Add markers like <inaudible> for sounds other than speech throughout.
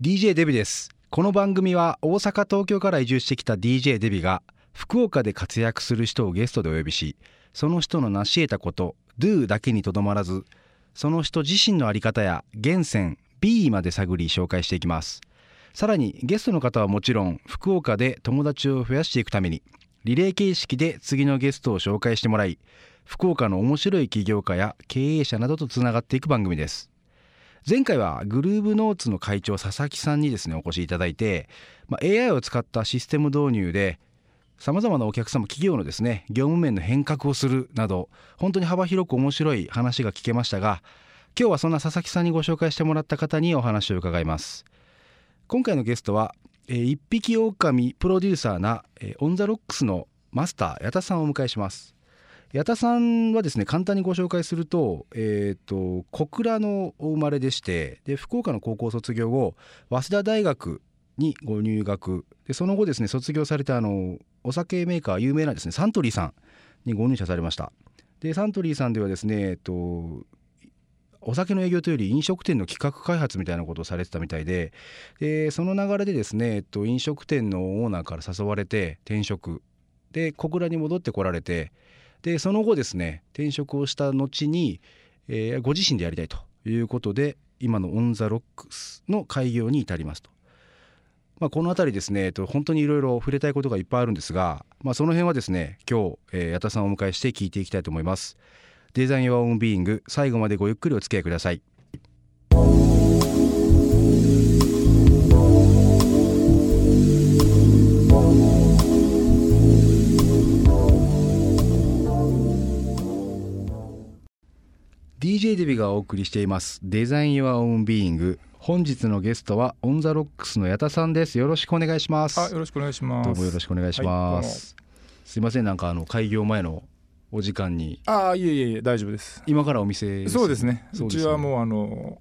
DJ デビです。この番組は大阪東京から移住してきた DJ デビが福岡で活躍する人をゲストでお呼びしその人の成し得たこと Do だけにとどまらずその人自身の在り方や源泉 B まで探り紹介していきます。さらにゲストの方はもちろん福岡で友達を増やしていくためにリレー形式で次のゲストを紹介してもらい福岡の面白い起業家や経営者などとつながっていく番組です。前回はグルーブノーツの会長佐々木さんにですねお越しいただいて、まあ、AI を使ったシステム導入でさまざまなお客様企業のですね業務面の変革をするなど本当に幅広く面白い話が聞けましたが今日はそんな佐々木さんにご紹介してもらった方にお話を伺います。今回のゲストは、えー、一匹狼プロデューサーな、えー、オンザロックスのマスター矢田さんをお迎えします。矢田さんはですね簡単にご紹介すると,、えーと、小倉のお生まれでしてで福岡の高校卒業後早稲田大学にご入学。でその後ですね卒業されたあのお酒メーカー有名なですねサントリーさんにご入社されました。でサントリーさんではですね、えっと、お酒の営業というより飲食店の企画開発みたいなことをされてたみたいででその流れでですね、えっと、飲食店のオーナーから誘われて転職。で小倉に戻ってこられてでその後ですね転職をした後に、えー、ご自身でやりたいということで今のオン・ザ・ロックスの開業に至りますと。まあ、この辺りですね、えっと、本当にいろいろ触れたいことがいっぱいあるんですが、まあ、その辺はですね今日、えー、矢田さんをお迎えして聞いていきたいと思います。 Design Your Own Being 最後までごゆっくりお付き合いください。DJ デビがお送りしています。 Design Your Own Being。本日のゲストはオン・ザ・ロックスの矢田さんです。よろしくお願いします。あよろしくお願いします。どうもよろしくお願いします、はい、すいませんなんかあの開業前のお時間に。ああいえいえいえ大丈夫です。今からお店そうですね。うちはもうあの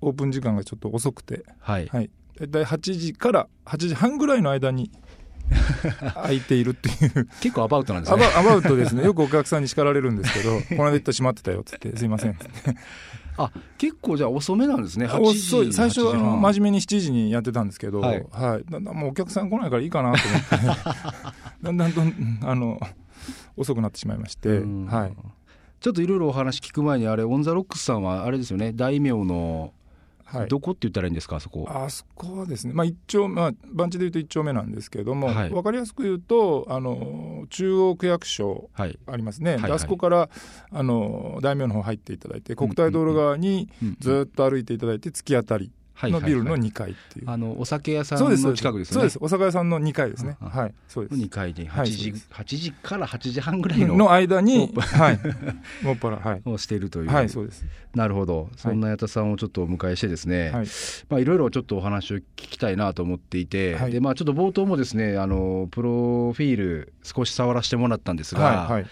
オープン時間がちょっと遅くて。はい、はい、大体8時から8時半ぐらいの間に開いているっていう。結構アバウトなんですね。アバウトですね。よくお客さんに叱られるんですけど「<laughs> この間行ったら閉まってたよ」っつって「すいません」つってあ結構じゃあ遅めなんですね。遅い。最初は真面目に7時にやってたんですけど、はい、はい、だんだんもうお客さん来ないからいいかなと思って。<laughs> だんだんとあの遅くなってしまいまして、はい、ちょっといろいろお話聞く前にあれオン・ザ・ロックスさんはあれですよね。大名のはい、どこって言ったらいいんですかあそこ。あそこはですね、まあ、一丁まあ、番地でいうと1丁目なんですけれども、はい、分かりやすく言うとあの中央区役所ありますね、はいはい。はい、あそこからあの大名の方入っていただいて国体道路側にずっと歩いていただいて突き当たりのビルの2階っていう、あのお酒屋さんの近くですね。そうです。お酒屋さんの2階ですね。はい。そうです。2階に8時,、はい、8時から8時半ぐらいの。の間にはい。もっぱら <laughs> はい。をしているという。はいそうです。なるほど。そんな矢田さんをちょっとお迎えしてですね、はい。まあ、いろいろちょっとお話を聞きたいなと思っていて、はい、でまあちょっと冒頭もですねあのプロフィール少し触らせてもらったんですが、はいはい。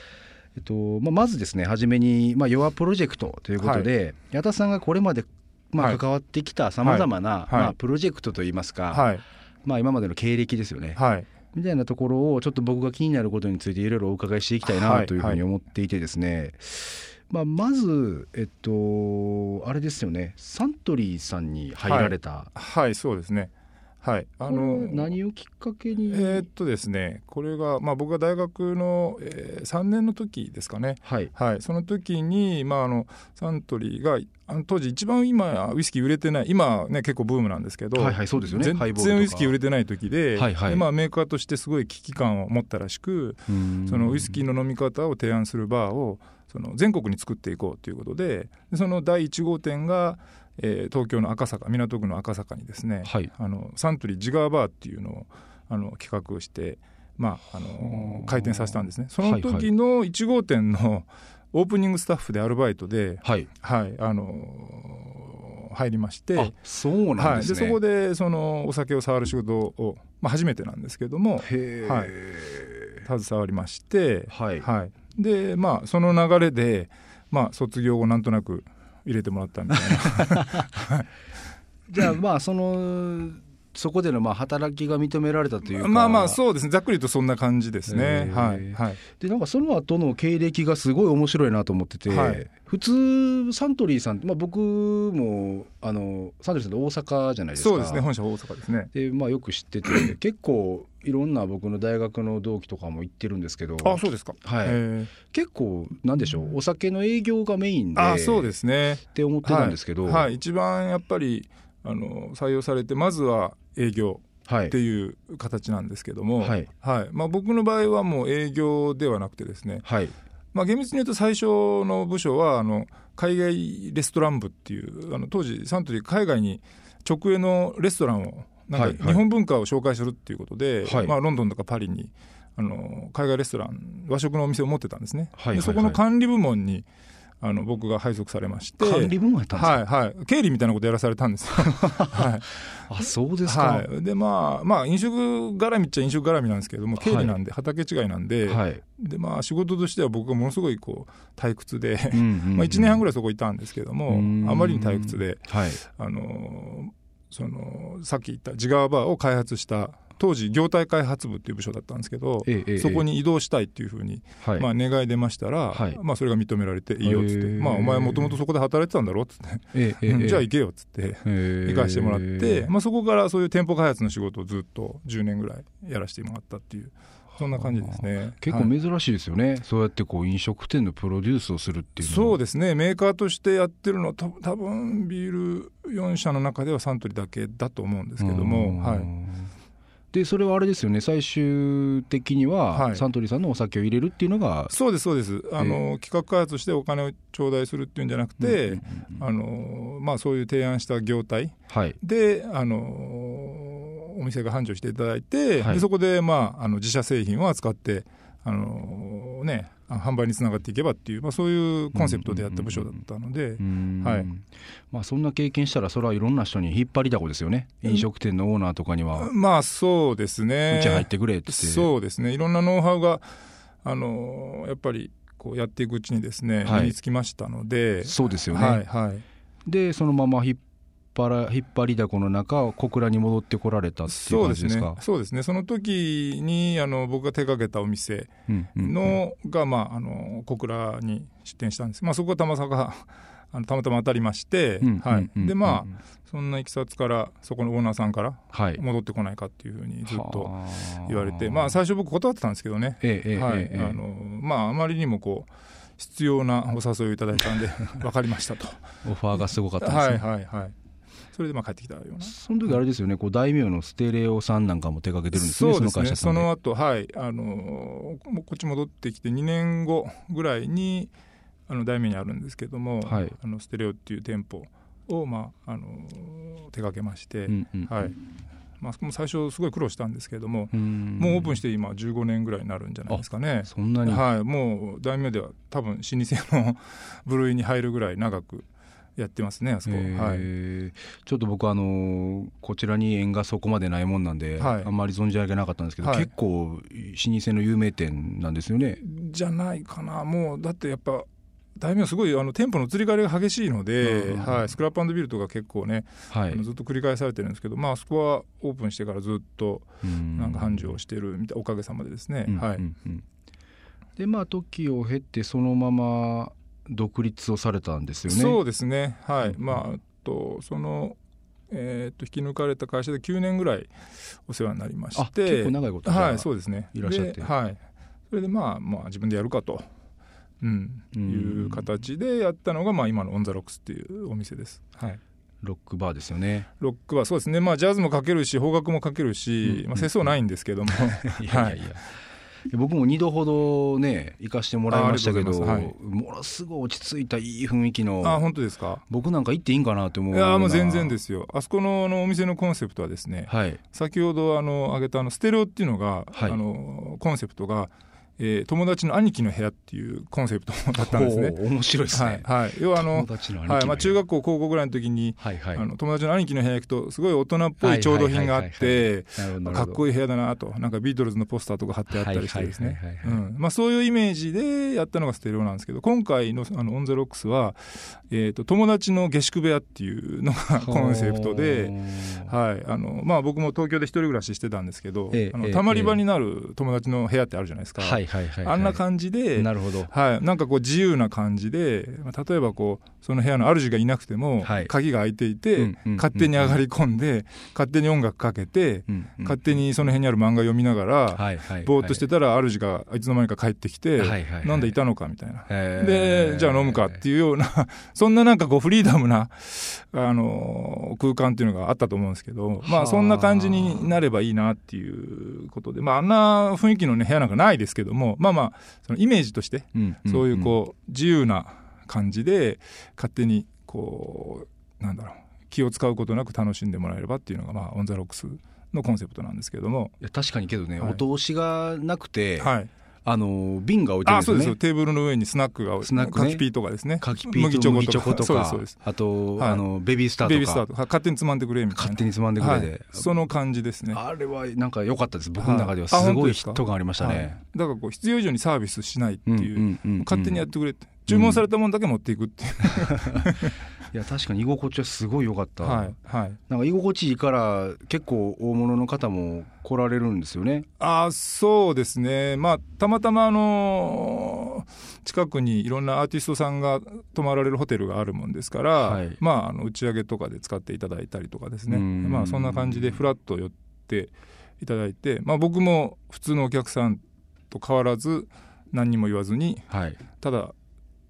えっとまあ、まずですね初めに、まあ、ヨアプロジェクトということで、はい、矢田さんがこれまでまあ、関わってきたさまざまな、まあ、プロジェクトといいますか、まあ、今までの経歴ですよね、みたいなところをちょっと僕が気になることについていろいろお伺いしていきたいなというふうに思っていてですね、まあ、まず、えっと、あれですよね。サントリーさんに入られた、はい、そうですねはい、あの何をきっかけに？えー、っとですねこれが、まあ、僕が大学の、えー、3年の時ですかね、はい。はい、その時に、まあ、あのサントリーがあの当時一番今ウイスキー売れてない今ね結構ブームなんですけど、はいはいそうですよね、全然ウイスキー売れてない時で,、はいはい。でまあ、メーカーとしてすごい危機感を持ったらしくそのウイスキーの飲み方を提案するバーをその全国に作っていこうということでその第1号店がえー、東京の赤坂港区の赤坂にですね、はい、あのサントリージガーバーっていうのをあの企画をして、まあ、あの開店させたんですね。その時の1号店の <laughs> オープニングスタッフでアルバイトで、はい、はい、あの入りましてそうなんです、ね。はい、でそこでそのお酒を触る仕事を、まあ、初めてなんですけども、はい、携わりまして、はい。はい、でまあその流れで、まあ、卒業後なんとなく入れてもらったんで、ね <laughs> じゃあまあそのそこでのまあ働きが認められたというか。まあまあそうですね。ざっくりとそんな感じですね。はい、はい、でなんかその後の経歴がすごい面白いなと思ってて、はい、普通サントリーさんまあ、僕もあのサントリーさんって大阪じゃないですか。そうですね。本社大阪ですね。で、まあ、よく知ってて <clears throat> 結構いろんな僕の大学の同期とかも行ってるんですけど。あそうですか。はい。結構なんでしょうお酒の営業がメインであそうですね。って思ってたんですけど、はい、はい、一番やっぱりあの採用されてまずは営業っていう形なんですけども、はい。はい。まあ、僕の場合はもう営業ではなくてですね、はい。まあ、厳密に言うと最初の部署はあの海外レストラン部っていうあの当時サントリー海外に直営のレストランをなんか日本文化を紹介するっていうことで、はい。まあ、ロンドンとかパリにあの海外レストラン和食のお店を持ってたんですね。はい、でそこの管理部門にあの僕が配属されまして。管理部門やったんですか？はいはい。経理みたいなことやらされたんです。よ <laughs> はい。あそうですか、はい、でまあまあ飲食絡みっちゃ飲食絡みなんですけども経理なんで、畑違いなんで、はい、でまあ仕事としては僕がものすごいこう退屈で、<laughs> まあ1年半ぐらいそこいたんですけどもあまりに退屈で、はい、あのそのさっき言ったジガーバーを開発した当時業態開発部っていう部署だったんですけど、ええ、そこに移動したいっていうふうに、はい、まあ、願い出ましたら、はい、まあ、それが認められていいよっつって、まあ、お前もともとそこで働いてたんだろっつって、<laughs> じゃあ行けよっつって行かしてもらって、まあ、そこからそういう店舗開発の仕事をずっと10年ぐらいやらせてもらったっていう。そんな感じですね。結構珍しいですよね、はい、そうやってこう飲食店のプロデュースをするっていうそうですね。メーカーとしてやってるのはた多分ビール4社の中ではサントリーだけだと思うんですけども、はい、でそれはあれですよね。最終的にはサントリーさんのお酒を入れるっていうのが、そうですそうです。あの、えー、企画開発してお金を頂戴するっていうんじゃなくて、あのまあ、そういう提案した業態で、はい、あのお店が繁盛していただいて、はい、でそこで、まあ、あの自社製品を扱ってあのね販売につながっていけばっていう、まあ、そういうコンセプトでやった部署だったので、はい。まあ、そんな経験したらそれはいろんな人に引っ張りだこですよね。飲食店のオーナーとかには、まあそうですね。うち入ってくれって。そうですね。いろんなノウハウがあのやっぱりこうやっていくうちにですね、はい、身につきましたので。そうですよね、はいはい、でそのまま引っ張引っ張りだこの中小倉に戻ってこられたっていう感じですか？そうですね。その時にあの僕が手掛けたお店の、が、まあ、あの小倉に出店したんです、まあ、そこがたまさかあのたまたま当たりまして、はい。でまあそんないきさつからそこのオーナーさんから戻ってこないかっていうふうにずっと言われて、まあ、最初僕断ってたんですけどね、はい。あのまあ、あまりにもこう必要なお誘いをいただいたんで <laughs> 分かりましたと。オファーがすごかったですね。はいはいはいそれでまあ帰ってきたような。その時あれですよね。こう大名のステレオさんなんかも手掛けてるんですね。そうですね。その後はい。あのこっち戻ってきて2年後ぐらいにあの大名にあるんですけども、はい、あのステレオっていう店舗を、まあ、あの手掛けまして、うんうん、はい。まあ、最初すごい苦労したんですけれどももうオープンして今15年ぐらいになるんじゃないですかね。そんなに、はい、もう大名では多分老舗の <laughs> 部類に入るぐらい長くやってますねあそこ、はい、ちょっと僕あのこちらに縁がそこまでないもんなんで、はい、あんまり存じ上げなかったんですけど、はい、結構老舗の有名店なんですよね。じゃないかな。もうだってやっぱ大名すごいあの店舗の移り変わりが激しいので、はい、スクラップビルとか結構ね、はい、ずっと繰り返されてるんですけど、まあ、あそこはオープンしてからずっとなんか繁盛してるみたいおかげさまでですね。はい、でまあ時を経てそのまま独立をされたんですよね。そうですね。はい。うん、まあとそのえー、と引き抜かれた会社で9年ぐらいお世話になりまして。結構長いことはいそうですね。いらっしゃって。はい。それでまあまあ自分でやるかと、うん、いう形でやったのが、まあ、今のオン・ザ・ロックスっていうお店です、はい、ロックバーですよね。ロックバーそうですね。まあジャズもかけるし邦楽もかけるし、うん、まあ、節操ないんですけども。<laughs> いやいやいや、はい僕も2度ほどね行かしてもらいましたけど、はい、ものすごい落ち着いたいい雰囲気の。あ本当ですか？僕なんか行っていいんかなと思ういやもう全然ですよ。あそこのお店のコンセプトはですね、はい、先ほどあの挙げたあのステレオっていうのが、はい、あのコンセプトがえー、友達の兄貴の部屋っていうコンセプトだったんですね。面白いですね。はい、はい、要はあの、はい。まあ、中学校高校ぐらいの時に、はいはい、あの友達の兄貴の部屋行くとすごい大人っぽい調度品があってかっこいい部屋だなと。なんかビートルズのポスターとか貼ってあったりしてですね。そういうイメージでやったのがステレオなんですけど今回のあのオン・ザ・ロックスは、えーと、友達の下宿部屋っていうのがコンセプトで、はい。あのまあ、僕も東京で一人暮らししてたんですけど、えー、あのたまり場になる友達の部屋ってあるじゃないですか。はいはいはいはい、あんな感じでなるほど、はい、なんかこう自由な感じで例えばこうその部屋の主がいなくても、はい、鍵が開いていて、うんうん、勝手に上がり込んで、勝手に音楽かけて、うんうん、勝手にその辺にある漫画読みながら、はいはい、ぼーっとしてたら主がいつの間にか帰ってきて、はいはいはい、なんでいたのかみたいな、でじゃあ飲むかっていうような <laughs> そんななんかこうフリーダムなあの空間っていうのがあったと思うんですけど、まあそんな感じになればいいなっていうことで、まああんな雰囲気のね部屋なんかないですけども、まあまあそのイメージとして、そういうこう自由な感じで勝手にこうなんだろう気を使うことなく楽しんでもらえればっていうのが、まあ、オン・ザ・ロックスのコンセプトなんですけども。いや確かにけどね、はい、お通しがなくて、はい、あの瓶が置いてるんですよね。そうですテーブルの上にスナックがスナック、ね、柿ピーとかですね。柿ピーと麦チョコとか、そうですあと、はい、あのベビースターとか、ベビースターとか。勝手につまんでくれみたいな。勝手につまんでくれで、はい、その感じですね。あれはなんか良かったです。僕の中ではすごいヒットがありましたね。だからこう必要以上にサービスしないっていう、勝手にやってくれって。注文されたものだけ持っていくっていう、<laughs> いや確かに居心地はすごい良かった、はいはい、なんか居心地いいから結構大物の方も来られるんですよね。あそうですね。まあたまたまあの近くにいろんなアーティストさんが泊まられるホテルがあるもんですから、はい、まああの打ち上げとかで使っていただいたりとかですね。まあそんな感じでフラッと寄っていただいて、まあ、僕も普通のお客さんと変わらず何にも言わずに、はい、ただ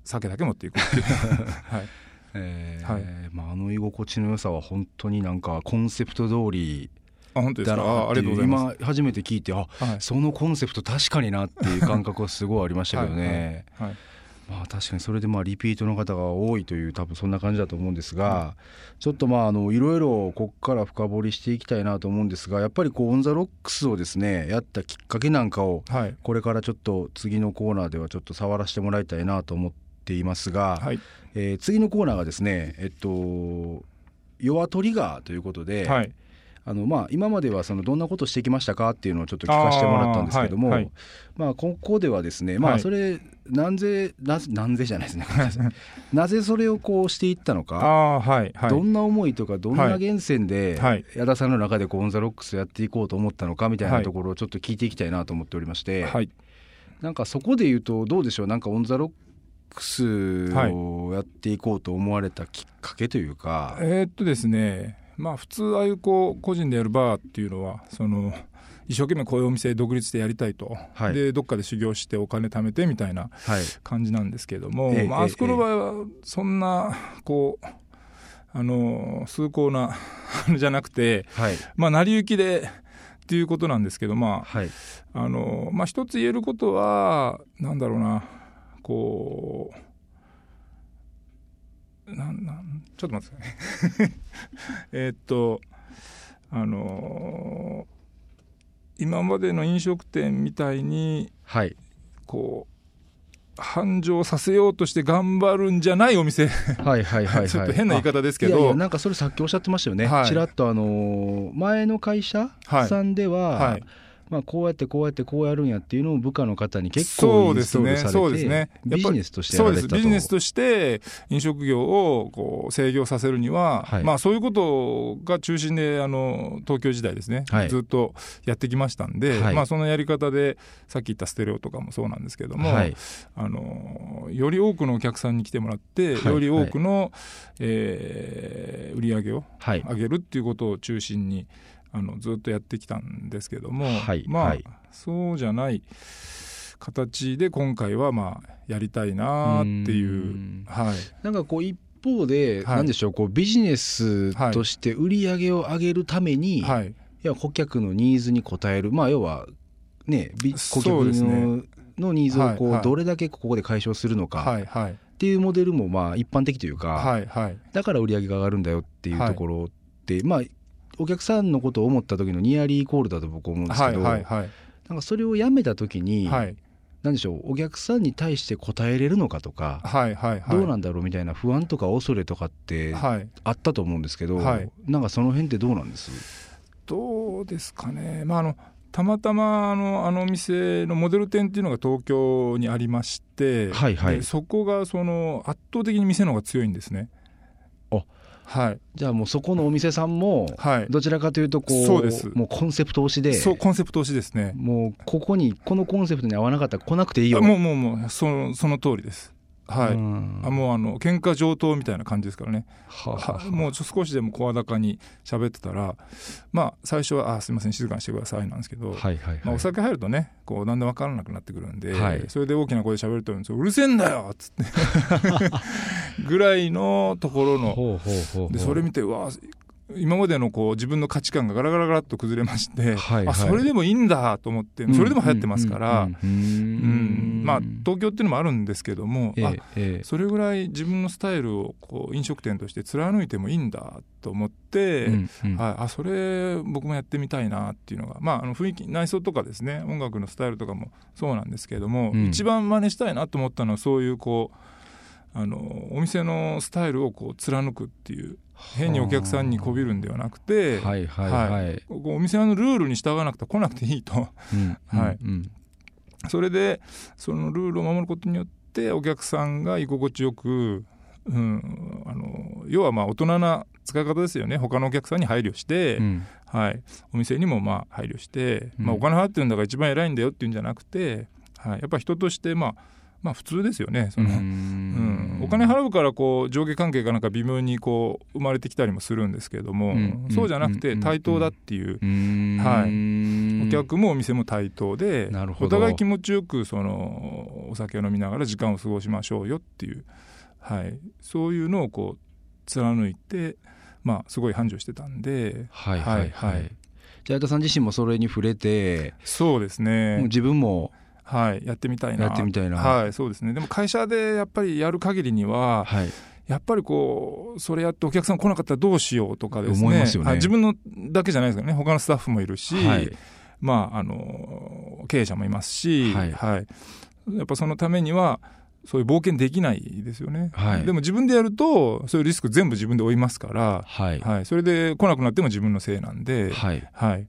酒だけ持っていくっていう。<laughs> はいえー、はい。まあ、あの居心地の良さは本当になんかコンセプト通りあ本当ですか？あありがとうございます。今初めて聞いてあ、はい、そのコンセプト確かになっていう感覚はすごいありましたけどね。はい、はいまあ、確かにそれでまあリピートの方が多いという多分そんな感じだと思うんですが、ちょっとまああのいろいろここから深掘りしていきたいなと思うんですがやっぱりこうオン・ザ・ロックスをですねやったきっかけなんかをこれからちょっと次のコーナーではちょっと触らせてもらいたいなと思っていますが、はい、えー、次のコーナーがですねえっと「弱トリガー」ということで、はい、あのまあ、今まではそのどんなことしてきましたかっていうのをちょっと聞かせてもらったんですけども、はい。はい、まあ、ここではですね、まあ、それなんぜななんぜじゃないですね。<laughs> なぜそれをこうしていったのか、どんな思いとかどんな源泉で、矢田さんの中でこうオン・ザ・ロックスやっていこうと思ったのかみたいなところをちょっと聞いていきたいなと思っておりまして、はい、なんかそこで言うとどうでしょう。なんかオン・ザ・ロックスをやっていこうと思われたきっかけというか。えー、っとですねまあ普通ああいうこう個人でやるバーっていうのはその一生懸命こういうお店独立してやりたいと、はい、でどっかで修行してお金貯めてみたいな感じなんですけども、はい、まあ、あそこの場合はそんなこうあの崇高な <laughs> じゃなくて、はい、まあ成り行きでっていうことなんですけどまあ、はい、あのまあ一つ言えることはなんだろうなこうなんなんちょっと待ってください。<laughs> えっとあのー、今までの飲食店みたいに、はい、こう繁盛させようとして頑張るんじゃないお店。はいはいはい、はい、<laughs> ちょっと変な言い方ですけど。いやいやなんかそれさっきおっしゃってましたよね、はい、ちらっとあのー、前の会社さんでは、はい、はいまあ、こうやってこうやってこうやるんやっていうのを部下の方に結構インストールされてそうですね。ビジネスとしてそうです。ビジネスとして飲食業をこう制御させるには、はい、まあ、そういうことが中心であの東京時代ですね、はい、ずっとやってきましたんで、はい、まあ、そのやり方でさっき言ったステレオとかもそうなんですけども、あのより多くのお客さんに来てもらって、より多くの、はい、えー、売り上げを上げるっていうことを中心に、あのずっとやってきたんですけども、はい、まあ、はい、そうじゃない形で今回はまあやりたいなっていうはい、なんかこう一方で、はい、なんでしょうこうビジネスとして売り上げを上げるために、はい、いや顧客のニーズに応える。まあ要はね顧客の,、のニーズをこう、どれだけここで解消するのか、はいはい、っていうモデルもまあ一般的というか、はいはい、だから売り上げが上がるんだよっていうところって、まあお客さんのことを思った時のニアリーイコールだと僕思うんですけど、はいはいはい、なんかそれをやめた時に、はい、なんでしょうお客さんに対して答えれるのかとか、はいはいはい、どうなんだろうみたいな不安とか恐れとかってあったと思うんですけど、はい、なんかその辺ってどうなんです？どうですかね、まあ、あのたまたまあのあの店のモデル店っていうのが東京にありまして、はいはい、そこがその圧倒的に店の方が強いんですね。はい、じゃあもうそこのお店さんもどちらかというとこう、そうです。もうコンセプト推しでそうコンセプト推しですね。もうここにこのコンセプトに合わなかったら来なくていいよ。もうもうもうそのその通りです。はい、あもうあの喧嘩上等みたいな感じですからね、はあ。はあ、もう少しでも声高に喋ってたらまあ最初は「あすいません静かにしてください」なんですけど、はいはいはい、まあ、お酒入るとねこうだんだん分からなくなってくるんで、はい、それで大きな声で喋ると「うるせえんだよ!」っつってぐらいのところの。でそれ見てうわ今までのこう自分の価値観がガラガラガラっと崩れまして、はいはい、あそれでもいいんだと思ってそれでも流行ってますから。まあ東京っていうのもあるんですけども、ええ、それぐらい自分のスタイルをこう飲食店として貫いてもいいんだと思って、うんうん、あそれ僕もやってみたいなっていうのが、まあ、あの雰囲気内装とかですね音楽のスタイルとかもそうなんですけども、うん、一番真似したいなと思ったのはそういうこうあのお店のスタイルをこう貫くっていう変にお客さんにこびるんではなくて、はいはいはい。はい、お店のルールに従わなくて来なくていいと、うん <laughs> はい。うん、それでそのルールを守ることによってお客さんが居心地よく、うん、あの要はまあ大人な使い方ですよね。他のお客さんに配慮して、うん、はい、お店にもまあ配慮して、まあ、お金払ってるんだから一番偉いんだよっていうんじゃなくて、はい、やっぱ人としてまあまあ普通ですよねその、うん、お金払うからこう上下関係がなんか微妙にこう生まれてきたりもするんですけれども、そうじゃなくて対等だっていう、はい、お客もお店も対等でお互い気持ちよくそのお酒を飲みながら時間を過ごしましょうよっていう、はい、そういうのをこう貫いて、まあ、すごい繁盛してたんで。はいはいはい、はい、じゃあ、田さん自身もそれに触れてそうですね。自分もはい、やってみたいな。やってみたいな。はいそうですね。でも会社でやっぱりやる限りには、はい、やっぱりこうそれやってお客さん来なかったらどうしようとかですね、ね、はい、自分のだけじゃないですかね。他のスタッフもいるし、はい、まああの経営者もいますし、はい、はい、やっぱそのためにはそういう冒険できないですよね、はい、でも自分でやるとそういうリスク全部自分で負いますから、はい。はい、それで来なくなっても自分のせいなんで、はい。はい、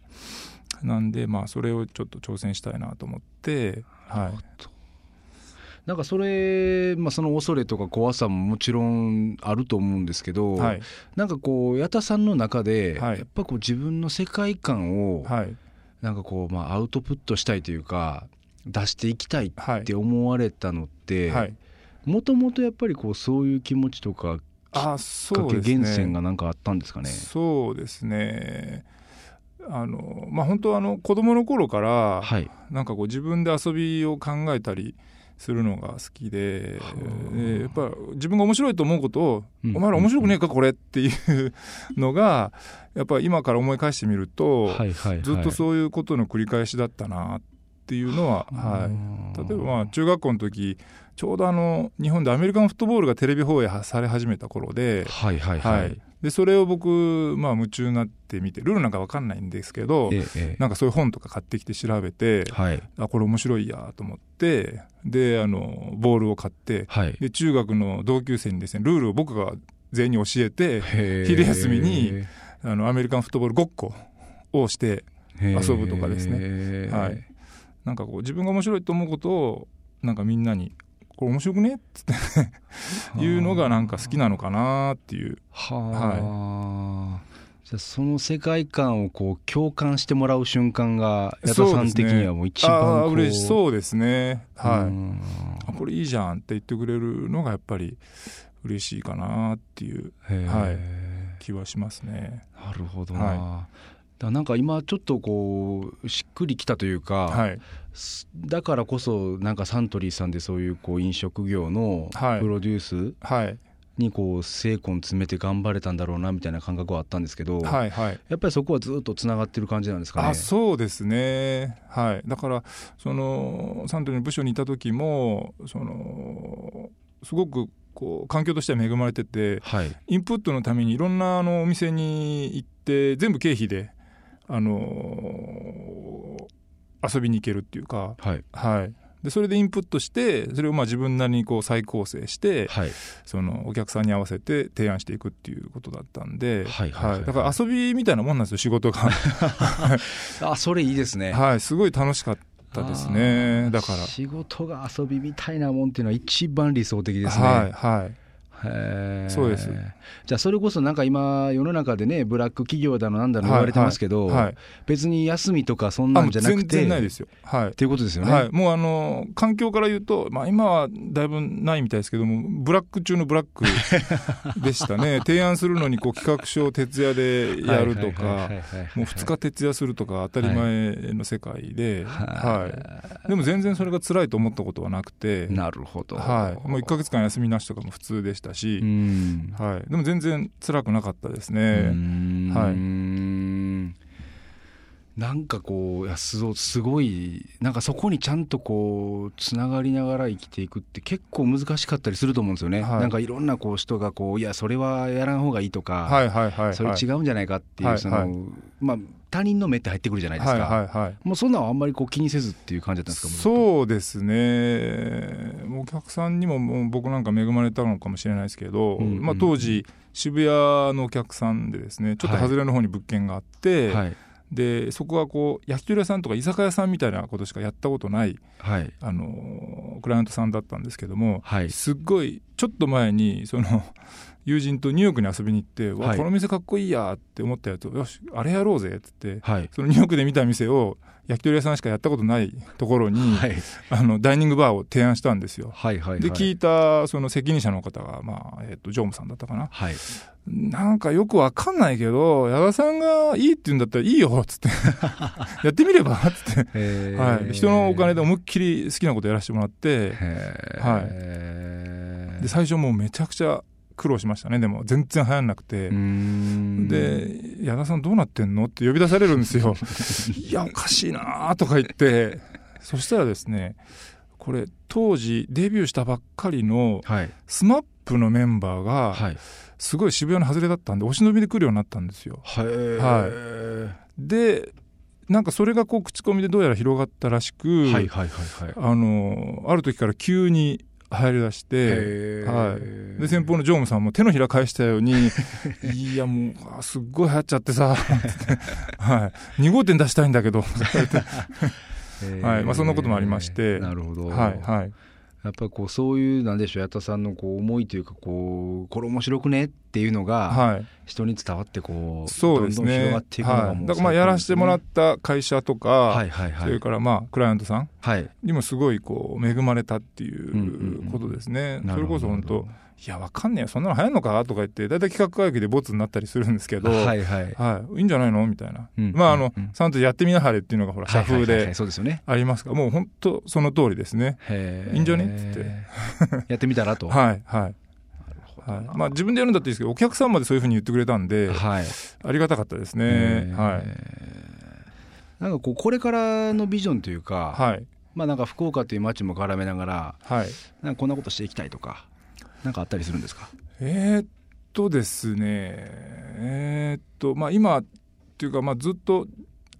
なんでまあそれをちょっと挑戦したいなと思って、はい、なんかそれ、まあ、その恐れとか怖さももちろんあると思うんですけど、はい、なんかこう矢田さんの中で、やっぱこう自分の世界観を、なんかこう、まあ、アウトプットしたいというか出していきたいって思われたのってもともとやっぱりこうそういう気持ちとかあそうです、ね、源泉が何かあったんですかね？そうですねあのまあ本当あの子供の頃から、はい、なんかこう自分で遊びを考えたりするのが好きで、えやっぱ自分が面白いと思うことを、うん、お前ら面白くねえかこれっていうのがやっぱ今から思い返してみると、はいはいはい、ずっとそういうことの繰り返しだったなっていうのは、はい、例えばまあ中学校の時ちょうどあの日本でアメリカンフットボールがテレビ放映され始めた頃で、はいはいはい、はいでそれを僕、まあ、夢中になって見てルールなんか分かんないんですけど、ええ、なんかそういう本とか買ってきて調べて、はい、あこれ面白いやと思ってであのボールを買って、はい、で中学の同級生にですねルールを僕が全員に教えて昼休みにあのアメリカンフットボールごっこをして遊ぶとかですね、はい、なんかこう自分が面白いと思うことをなんかみんなにこれ面白くね？っ <laughs> つっていうのがなんか好きなのかなっていう。ははい、じゃその世界観をこう共感してもらう瞬間が矢田さん的にはもう一番こう嬉しそうですね。はい。あこれいいじゃんって言ってくれるのがやっぱり嬉しいかなっていう、はい、気はしますね。なるほどな、はいだなんか今ちょっとこうしっくりきたというか、はい、だからこそなんかサントリーさんでそういうこう飲食業のプロデュースにこう精魂詰めて頑張れたんだろうなみたいな感覚はあったんですけど、はいはい、やっぱりそこはずっとつながってる感じなんですかね？あそうですね、はい、だからそのサントリーの部署にいた時もそのすごくこう環境としては恵まれてて、はい、インプットのためにいろんなあのお店に行って全部経費であのー、遊びに行けるっていうか、はい、はい、でそれでインプットしてそれをまあ自分なりにこう再構成して、はい、そのお客さんに合わせて提案していくっていうことだったんで、はいはい、だから遊びみたいなもんなんですよ仕事が。<laughs> あそれいいですね。はい。すごい楽しかったですね。だから。仕事が遊びみたいなもんっていうのは一番理想的ですね。はいはいそうです。じゃあそれこそなんか今世の中でねブラック企業だのなんだの言われてますけど、はいはい、別に休みとかそんなんじゃなくて。全然ないですよ。はい。っていうことですよね、はい、もうあの環境から言うと、まあ、今はだいぶないみたいですけどもブラック中のブラックでしたね。<laughs> 提案するのにこう企画書を徹夜でやるとかもう2日徹夜するとか当たり前の世界で、はい、でも全然それが辛いと思ったことはなくて。なるほど、はい、もう1か月間休みなしとかも普通でしたし、はい、でも全然辛くなかったですね。はい。なんかこういやすごいなんかそこにちゃんとこうつながりながら生きていくって結構難しかったりすると思うんですよね、はい、なんかいろんなこう人がこういやそれはやらん方がいいとか、はいはいはいはい、それ違うんじゃないかっていう、その、はいはい、まあ他人の目って入ってくるじゃないですか、はいはいはい、もうそんなのあんまりこう気にせずっていう感じだったんですかそうですね。お客さんにももう僕なんか恵まれたのかもしれないですけど、うんうん、まあ、当時渋谷のお客さんでですねちょっと外れの方に物件があって、はい。でそこはこう焼き鳥屋さんとか居酒屋さんみたいなことしかやったことない、はい、あのクライアントさんだったんですけども、はい、すっごいちょっと前にその友人とニューヨークに遊びに行って「はい、わこの店かっこいいや」って思ったやつを「よしあれやろうぜ」っつって、はい、そのニューヨークで見た店を焼き鳥屋さんしかやったことないところに、はい、あのダイニングバーを提案したんですよ。はいはいはい、で聞いたその責任者の方が、まあえー、と常務さんだったかな、はい、なんかよくわかんないけど矢田さんがいいって言うんだったらいいよっつって。<laughs> やってみればっつって、はい、人のお金で思いっきり好きなことやらせてもらって、はい、で最初もうめちゃくちゃ苦労しましたね。でも全然流行んなくて。で「矢田さんどうなってんの?」って呼び出されるんですよ。<laughs> いやおかしいなとか言って。そしたらですねこれ当時デビューしたばっかりの SMAP のメンバーがすごい渋谷の外れだったんでお忍びで来るようになったんですよ。はい、でなんかそれがこう口コミでどうやら広がったらしく、あのある時から急に入り出して、はい、で先方の常務さんも手のひら返したように <laughs> いやもうすっごい流行っちゃってさはい、2号店出したいんだけどはい。まあ、そんなこともありまして。なるほど、はいはい、やっぱこうそういうなんでしょう矢田さんのこう思いというかこうこれ面白くねっていうのが人に伝わってこう、そうですね、はい、だからまあやらせてもらった会社とか、はいはいはい、それからまあクライアントさんにもすごいこう恵まれたっていうことですね。それこそ本当いや、わかんねえよ、そんなの流行んのか？とか言って、大体企画会議でボツになったりするんですけど、はいはい。はい、いいんじゃないの？みたいな。うん、まあ、あの、ちゃん。とやってみなはれっていうのが、ほら、社風で、そうですよね。ありますか？ら、もう本当、その通りですね。いいんじゃね？っつって。<laughs> やってみたらと。はい、はい。はい、まあ自分でやるんだっていいですけどお客さんまでそういうふうに言ってくれたんで、はい、ありがたかったですね。はい、なんかこうこれからのビジョンというか、はい、まあなんか福岡という街も絡めながら、はい、なんかこんなことしていきたいとかなんかあったりするんですか？えー、っとですね。えー、っとまあ今っていうかまあずっと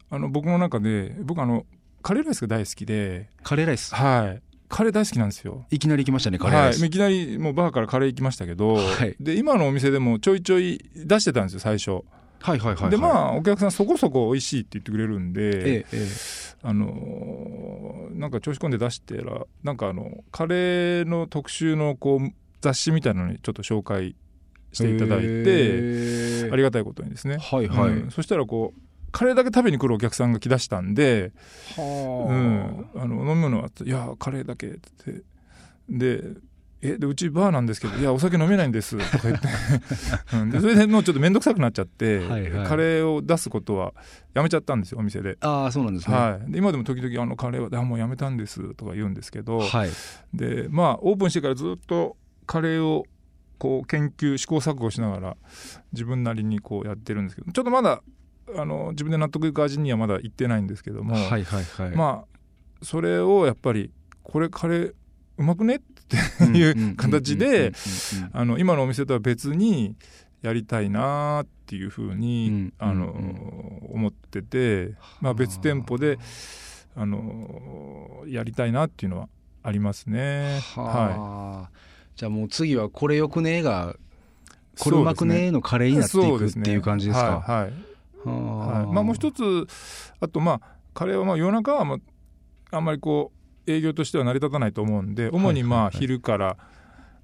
あの僕の中で僕あのカレーライスが大好きで。カレーライス？はい。カレー大好きなんですよ。いきなり行きましたねカレーライス、はい、いきなりもうバーからカレー行きましたけど、はい、で今のお店でもちょいちょい出してたんですよ最初。はいはいはい、はい、でまあお客さんそこそこ美味しいって言ってくれるんで、ええあのなんか調子込んで出してらなんかあのカレーの特集のこう雑誌みたいなのにちょっと紹介していただいてありがたいことにですね、はいはい、うん、そしたらこうカレーだけ食べに来るお客さんが来だしたんで「うん、あの飲むのは?」いやカレーだけ」って。でえでうちバーなんですけど「いやお酒飲めないんです」とか言って、<laughs> うん、でそれでもうちょっと面倒くさくなっちゃって、はいはい、カレーを出すことはやめちゃったんですよお店で。ああそうなんですね、はい、で今でも時々あのカレーは「あもうやめたんです」とか言うんですけど、はい、でまあオープンしてからずっとカレーをこう研究試行錯誤しながら自分なりにこうやってるんですけどちょっとまだあの自分で納得いく味にはまだいってないんですけども、はいはいはい、まあそれをやっぱりこれカレーうまくねっていう形で今のお店とは別にやりたいなっていうふうに、あの思ってて、まあ、別店舗であのやりたいなっていうのはありますね。は、い、じゃあもう次はこれよくねえがこれうまくねえのカレーになっていくっていう感じですか？はい、はいはい。まあ、もう一つあとまあカレーはまあ夜中はまああんまりこう営業としては成り立たないと思うんで主にまあ昼から、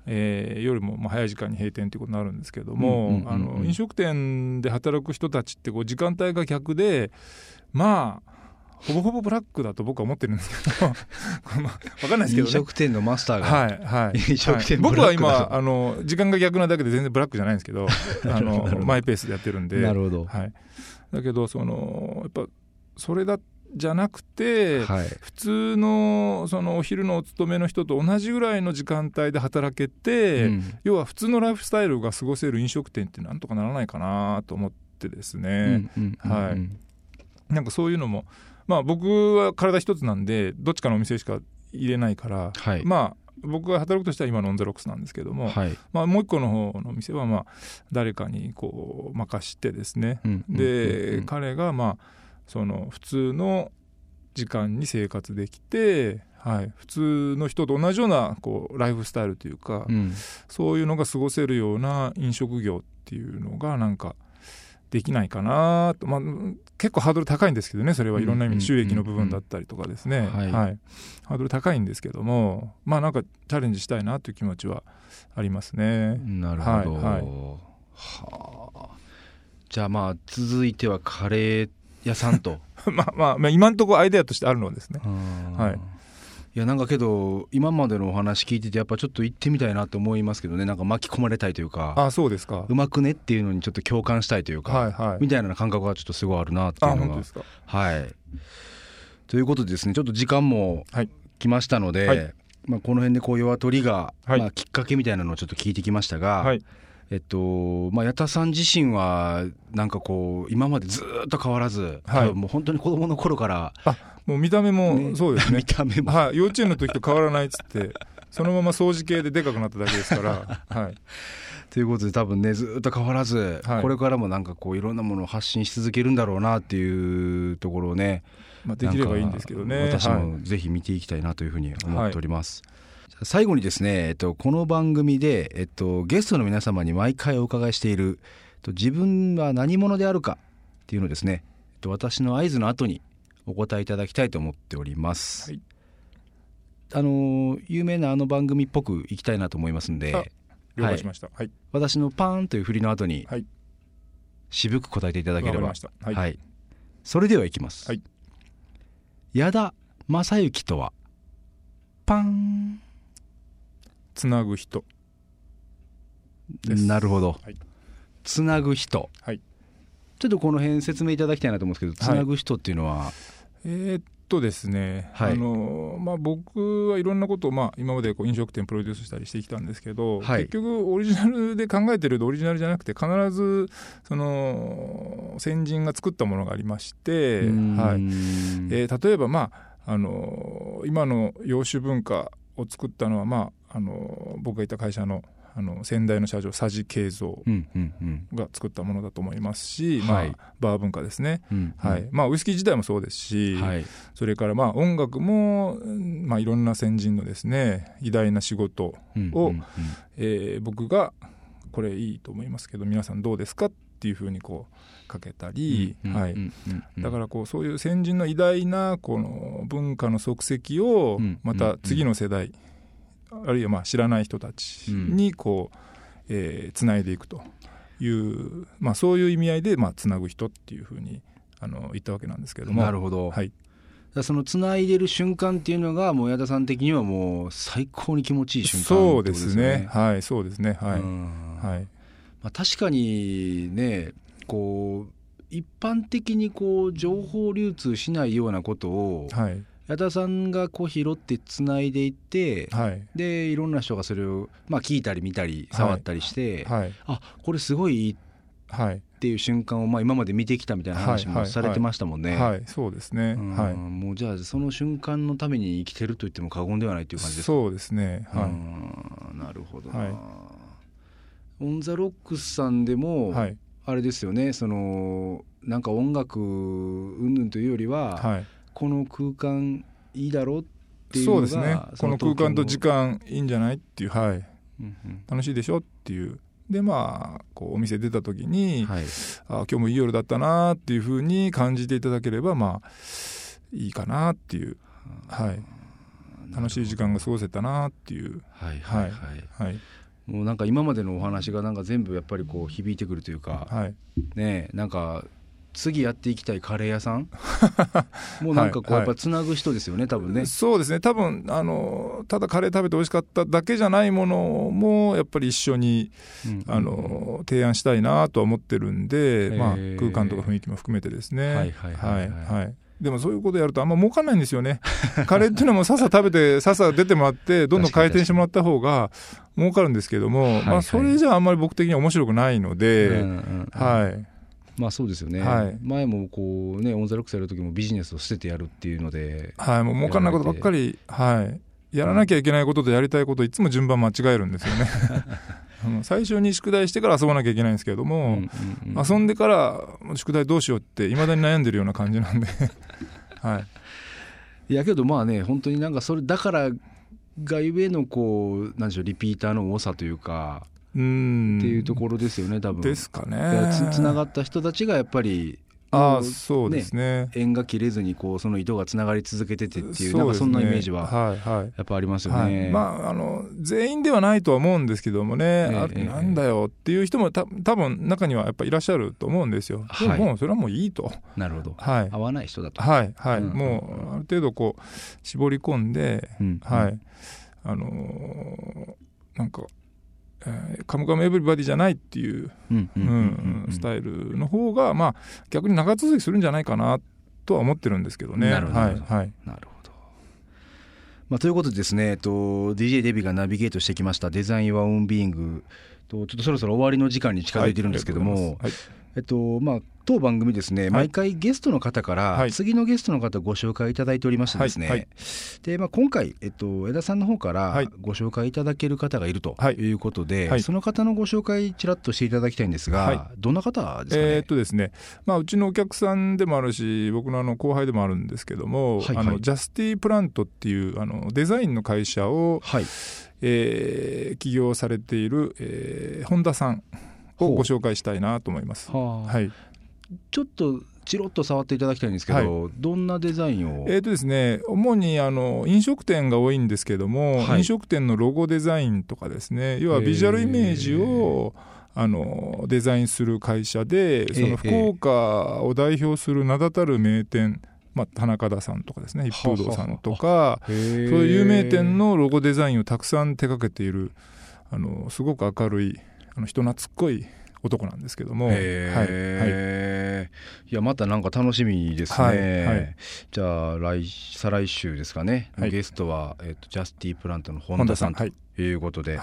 えー、夜もまあ早い時間に閉店ということになるんですけども飲食店で働く人たちってこう時間帯が逆でまあほぼほぼブラックだと僕は思ってるんですけど。<laughs> 分かんないですけど、ね、飲食店のマスターが。はいはい。<laughs> 飲食店、はい、僕は今あの時間が逆なだけで全然ブラックじゃないんですけど。<laughs> あのマイペースでやってるんで。なるほど、はい、だけどそのやっぱそれだじゃなくて、はい、普通のそのお昼のお勤めの人と同じぐらいの時間帯で働けて、うん、要は普通のライフスタイルが過ごせる飲食店ってなんとかならないかなと思ってですね、はい。なんかそういうのもまあ僕は体一つなんでどっちかのお店しか入れないから、はい、まあ僕が働くとしたら今のオン・ザ・ロックスなんですけども、はい、まあ、もう一個の方の店はまあ誰かにこう任してですね、うん、で、うん、彼がまあその普通の時間に生活できて、はい、普通の人と同じようなこうライフスタイルというか、うん、そういうのが過ごせるような飲食業っていうのがなんかできないかなと、まあ、結構ハードル高いんですけどねそれはいろんな意味で収益の部分だったりとかですね、ハードル高いんですけどもまあなんかチャレンジしたいなという気持ちはありますね。なるほど、はい、はい、はあ。じゃあまあ続いてはカレー屋さんと。<laughs> まあまあ、まあ、今のところアイデアとしてあるのはですね。はいいやなんかけど今までのお話聞いててやっぱちょっと行ってみたいなと思いますけどね。なんか巻き込まれたいというかあそうですか。うまくねっていうのにちょっと共感したいというか、はいはい、みたいな感覚がちょっとすごいあるなっていうのが。はい。ということでですねちょっと時間も来ましたので、はい、まあ、この辺でこう弱鳥が、はい、まあ、きっかけみたいなのをちょっと聞いてきましたが、はい。えっとまあ、矢田さん自身はなんかこう今までずっと変わらず、はい、もう本当に子供の頃からあもう見た目もそうですね。見た目も、はい、幼稚園の時と変わらないっつってそのまま掃除系ででかくなっただけですから。<laughs> はい。ということで多分ねずっと変わらず、はい、これからもなんかこういろんなものを発信し続けるんだろうなっていうところをね、まあ、できればいいんですけどね。私もぜひ見ていきたいなというふうに思っております。はい。最後にですね、えっと、この番組で、えっと、ゲストの皆様に毎回お伺いしている、えっと、自分は何者であるかっていうのをですね、えっと、私の合図の後にお答えいただきたいと思っております。はい、あの有名なあの番組っぽくいきたいなと思いますんで。了解しました、はい、私のパーンという振りの後に、はい、渋く答えていただければ。はい、はい、それではいきます、はい、矢田正幸とはパン。つなぐ人。なるほど、はい、つなぐ人、はい、ちょっとこの辺説明いただきたいなと思うんですけどつなぐ人っていうのは、はい、えー、っとですね、はい、あのまあ、僕はいろんなことを、まあ、今までこう飲食店プロデュースしたりしてきたんですけど、はい、結局オリジナルで考えてるとオリジナルじゃなくて必ずその先人が作ったものがありまして、はい。えー、例えば、まあ、あの今の洋酒文化を作ったのは、まあ、あの僕がいた会社のあの先代の社長佐治慶三が作ったものだと思いますし、うんうんうん、まあ、バー文化ですね、うんうん、はい。まあ、ウイスキー自体もそうですし、はい、それからまあ音楽も、まあ、いろんな先人のですね偉大な仕事を、うんうんうん、えー、僕がこれいいと思いますけど皆さんどうですかっていうふうにこうかけたり、はい、だからこうそういう先人の偉大なこの文化の足跡をまた次の世代、うんうんあるいはまあ知らない人たちにこう、えー、つないでいくという、まあ、そういう意味合いで、まあ、つなぐ人っていうふうにあの言ったわけなんですけれども。なるほど、はい、そのつないでる瞬間っていうのがもう矢田さん的にはもう最高に気持ちいい瞬間、ね、そうですね。はいそうですね。はい、はい。まあ、確かにねこう一般的にこう情報流通しないようなことを、はい、矢田さんがこう拾ってつないでいって、はい、でいろんな人がそれを、まあ、聞いたり見たり触ったりして、はい、あこれすごいいいっていう瞬間を、まあ、今まで見てきたみたいな話もされてましたもんね。はい、そうですね、はい、もうじゃあその瞬間のために生きてると言っても過言ではないという感じですか？そうですね、はい、なるほどな、オン・ザ・ロックスさんでも、はい、あれですよね。そのなんか音楽云々というよりは、はいこの空間いいだろっっていうそうですね。この空間と時間いいんじゃないっていうはい、うんうん、楽しいでしょっていう。でまあこうお店出た時に、はい、あ今日もいい夜だったなっていうふうに感じていただければまあいいかなっていう、はい、楽しい時間が過ごせたなっていう。はいはいはい、はい。もうなんか今までのお話がなんか全部やっぱりこう響いてくるというか、はい、ねなんか次やっていきたいカレー屋さん？<laughs> もうなんかこうやっぱつなぐ人ですよね、はい、多分ね。そうですね。多分あのただカレー食べて美味しかっただけじゃないものもやっぱり一緒に、うん、あの提案したいなとは思ってるんで、まあ、空間とか雰囲気も含めてですね。はいはいはい、はい。でもそういうことやるとあんま儲かんないんですよね。<laughs> カレーっていうのもささ食べてささ出てもらってどんどん回転してもらった方が儲かるんですけども、まあそれじゃあんまり僕的には面白くないので、はい。まあそうですよね、はい、前もこうねオン・ザ・ロックスやる時もビジネスを捨ててやるっていうので。はいもう儲かんないことばっかりはい。やらなきゃいけないこととやりたいこといつも順番間違えるんですよね。<laughs> 最初に宿題してから遊ばなきゃいけないんですけれども、うんうんうん、遊んでから宿題どうしようっていまだに悩んでるような感じなんで。<laughs> はい。いやけどまあね本当になんかそれだからがゆえのこうなんでしょうリピーターの多さというかうん。っていうところですよね多分。ですかね。つつながった人たちがやっぱりあそうですね。縁が切れずにこうその糸がつながり続けててっていうなんかそんなイメージはやっぱありますよね、はい。はい、まああの全員ではないとは思うんですけどもね、えー、なんだよっていう人もた多分中にはやっぱいらっしゃると思うんですよ、はい、でももうそれはもういいと。なるほど、はい、合わない人だと。はいはい、うん、もうある程度こう絞り込んで、うん、はい。あのー、なんかえー、カムカムエブリバディじゃないっていうスタイルの方が、まあ、逆に長続きするんじゃないかなとは思ってるんですけどね。なるほど、はいはい、なるほど。まあ、ということでですね、えっと、DJ デビがナビゲートしてきました「デザイン・ワン・ビーング」とちょっとそろそろ終わりの時間に近づいてるんですけども、はい、えっとまあ、当番組ですね、毎回ゲストの方から、次のゲストの方ご紹介いただいておりましてですね、はい。はい、でまあ、今回、えっと、枝さんの方からご紹介いただける方がいるとい。うことで、はい、その方のご紹介ちらっとしていただきたいんですが、どんな方ですかね？えー、っとですね、まあ、うちのお客さんでもあるし僕のあの後輩でもあるんですけども、はいはい、あのジャスティプラントっていうあのデザインの会社を、はい。えー、起業されている、えー、本田さんをご紹介したいなと思います。は、はい、ちょっとチロッと触っていただきたいんですけど、はい、どんなデザインを？えーとですね、主にあの飲食店が多いんですけども、はい、飲食店のロゴデザインとかですね要はビジュアルイメージをあのデザインする会社でその福岡を代表する名だたる名店まあ、田中田さんとかですね一風堂さんとかそういう有名店のロゴデザインをたくさん手掛けているあのすごく明るいあの人懐っこい男なんですけども、はいはい、いやまたなんか楽しみですね、はいはい、じゃあ来再来週ですかね、はい、ゲストは、えーと、ジャスティプラントの本田さんとい。うことで、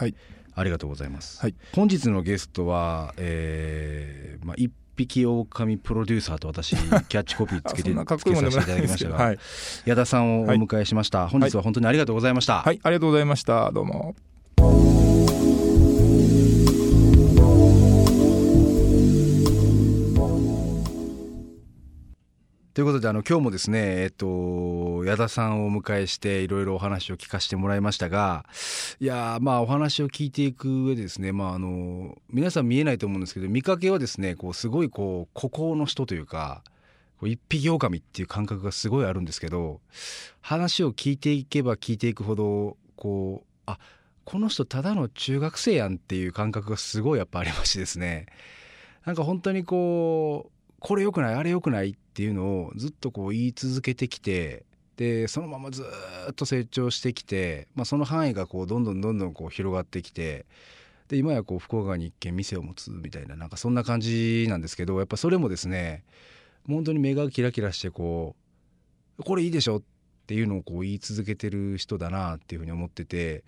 ありがとうございます、本日のゲストは、えーまあ、一匹狼プロデューサーと私 <laughs> キャッチコピーつけてつけさせていただきましたが、はい、矢田さんをお迎えしました、本日は本当にありがとうございました。はい、ありがとうございました。どうもということであの今日もですね、えっと、矢田さんをお迎えしていろいろお話を聞かせてもらいましたがいやまあお話を聞いていく上でですね、まあ、あの皆さん見えないと思うんですけど見かけはですねこうすごいこう孤高の人というか一匹狼っていう感覚がすごいあるんですけど話を聞いていけば聞いていくほどこうあこの人ただの中学生やんっていう感覚がすごいやっぱありましてですね。なんか本当にこうこれ良くないあれ良くないっていうのをずっとこう言い続けてきてでそのままずっと成長してきて、まあ、その範囲がこうどんどんどんどんこう広がってきてで今やこう福岡に一軒店を持つみたいななんかそんな感じなんですけどやっぱそれもですね本当に目がキラキラしてこうこれいいでしょっていうのをこう言い続けてる人だなっていうふうに思ってて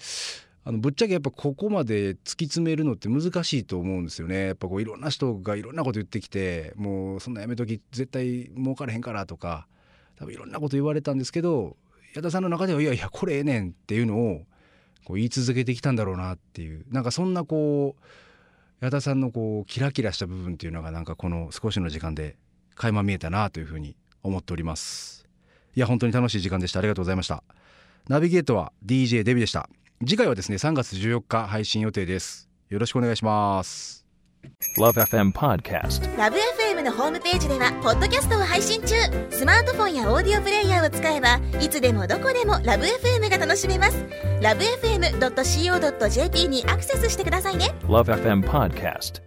あのぶっちゃけやっぱここまで突き詰めるのって難しいと思うんですよね。やっぱこういろんな人がいろんなこと言ってきてもうそんなやめとき絶対儲からへんからとか多分いろんなこと言われたんですけど矢田さんの中ではいやいやこれええねんっていうのをこう言い続けてきたんだろうなっていう。なんかそんなこう矢田さんのこうキラキラした部分っていうのがなんかこの少しの時間で垣間見えたなというふうに思っております。いや本当に楽しい時間でした。ありがとうございました。ナビゲートは DJ デビでした。次回はですね3月14日配信予定です。よろしくお願いします。LoveFM Podcast LoveFM のホームページではポッドキャストを配信中。スマートフォンやオーディオプレイヤーを使えばいつでもどこでも LoveFM が楽しめます。LoveFM.co.jp にアクセスしてくださいね。LoveFM Podcast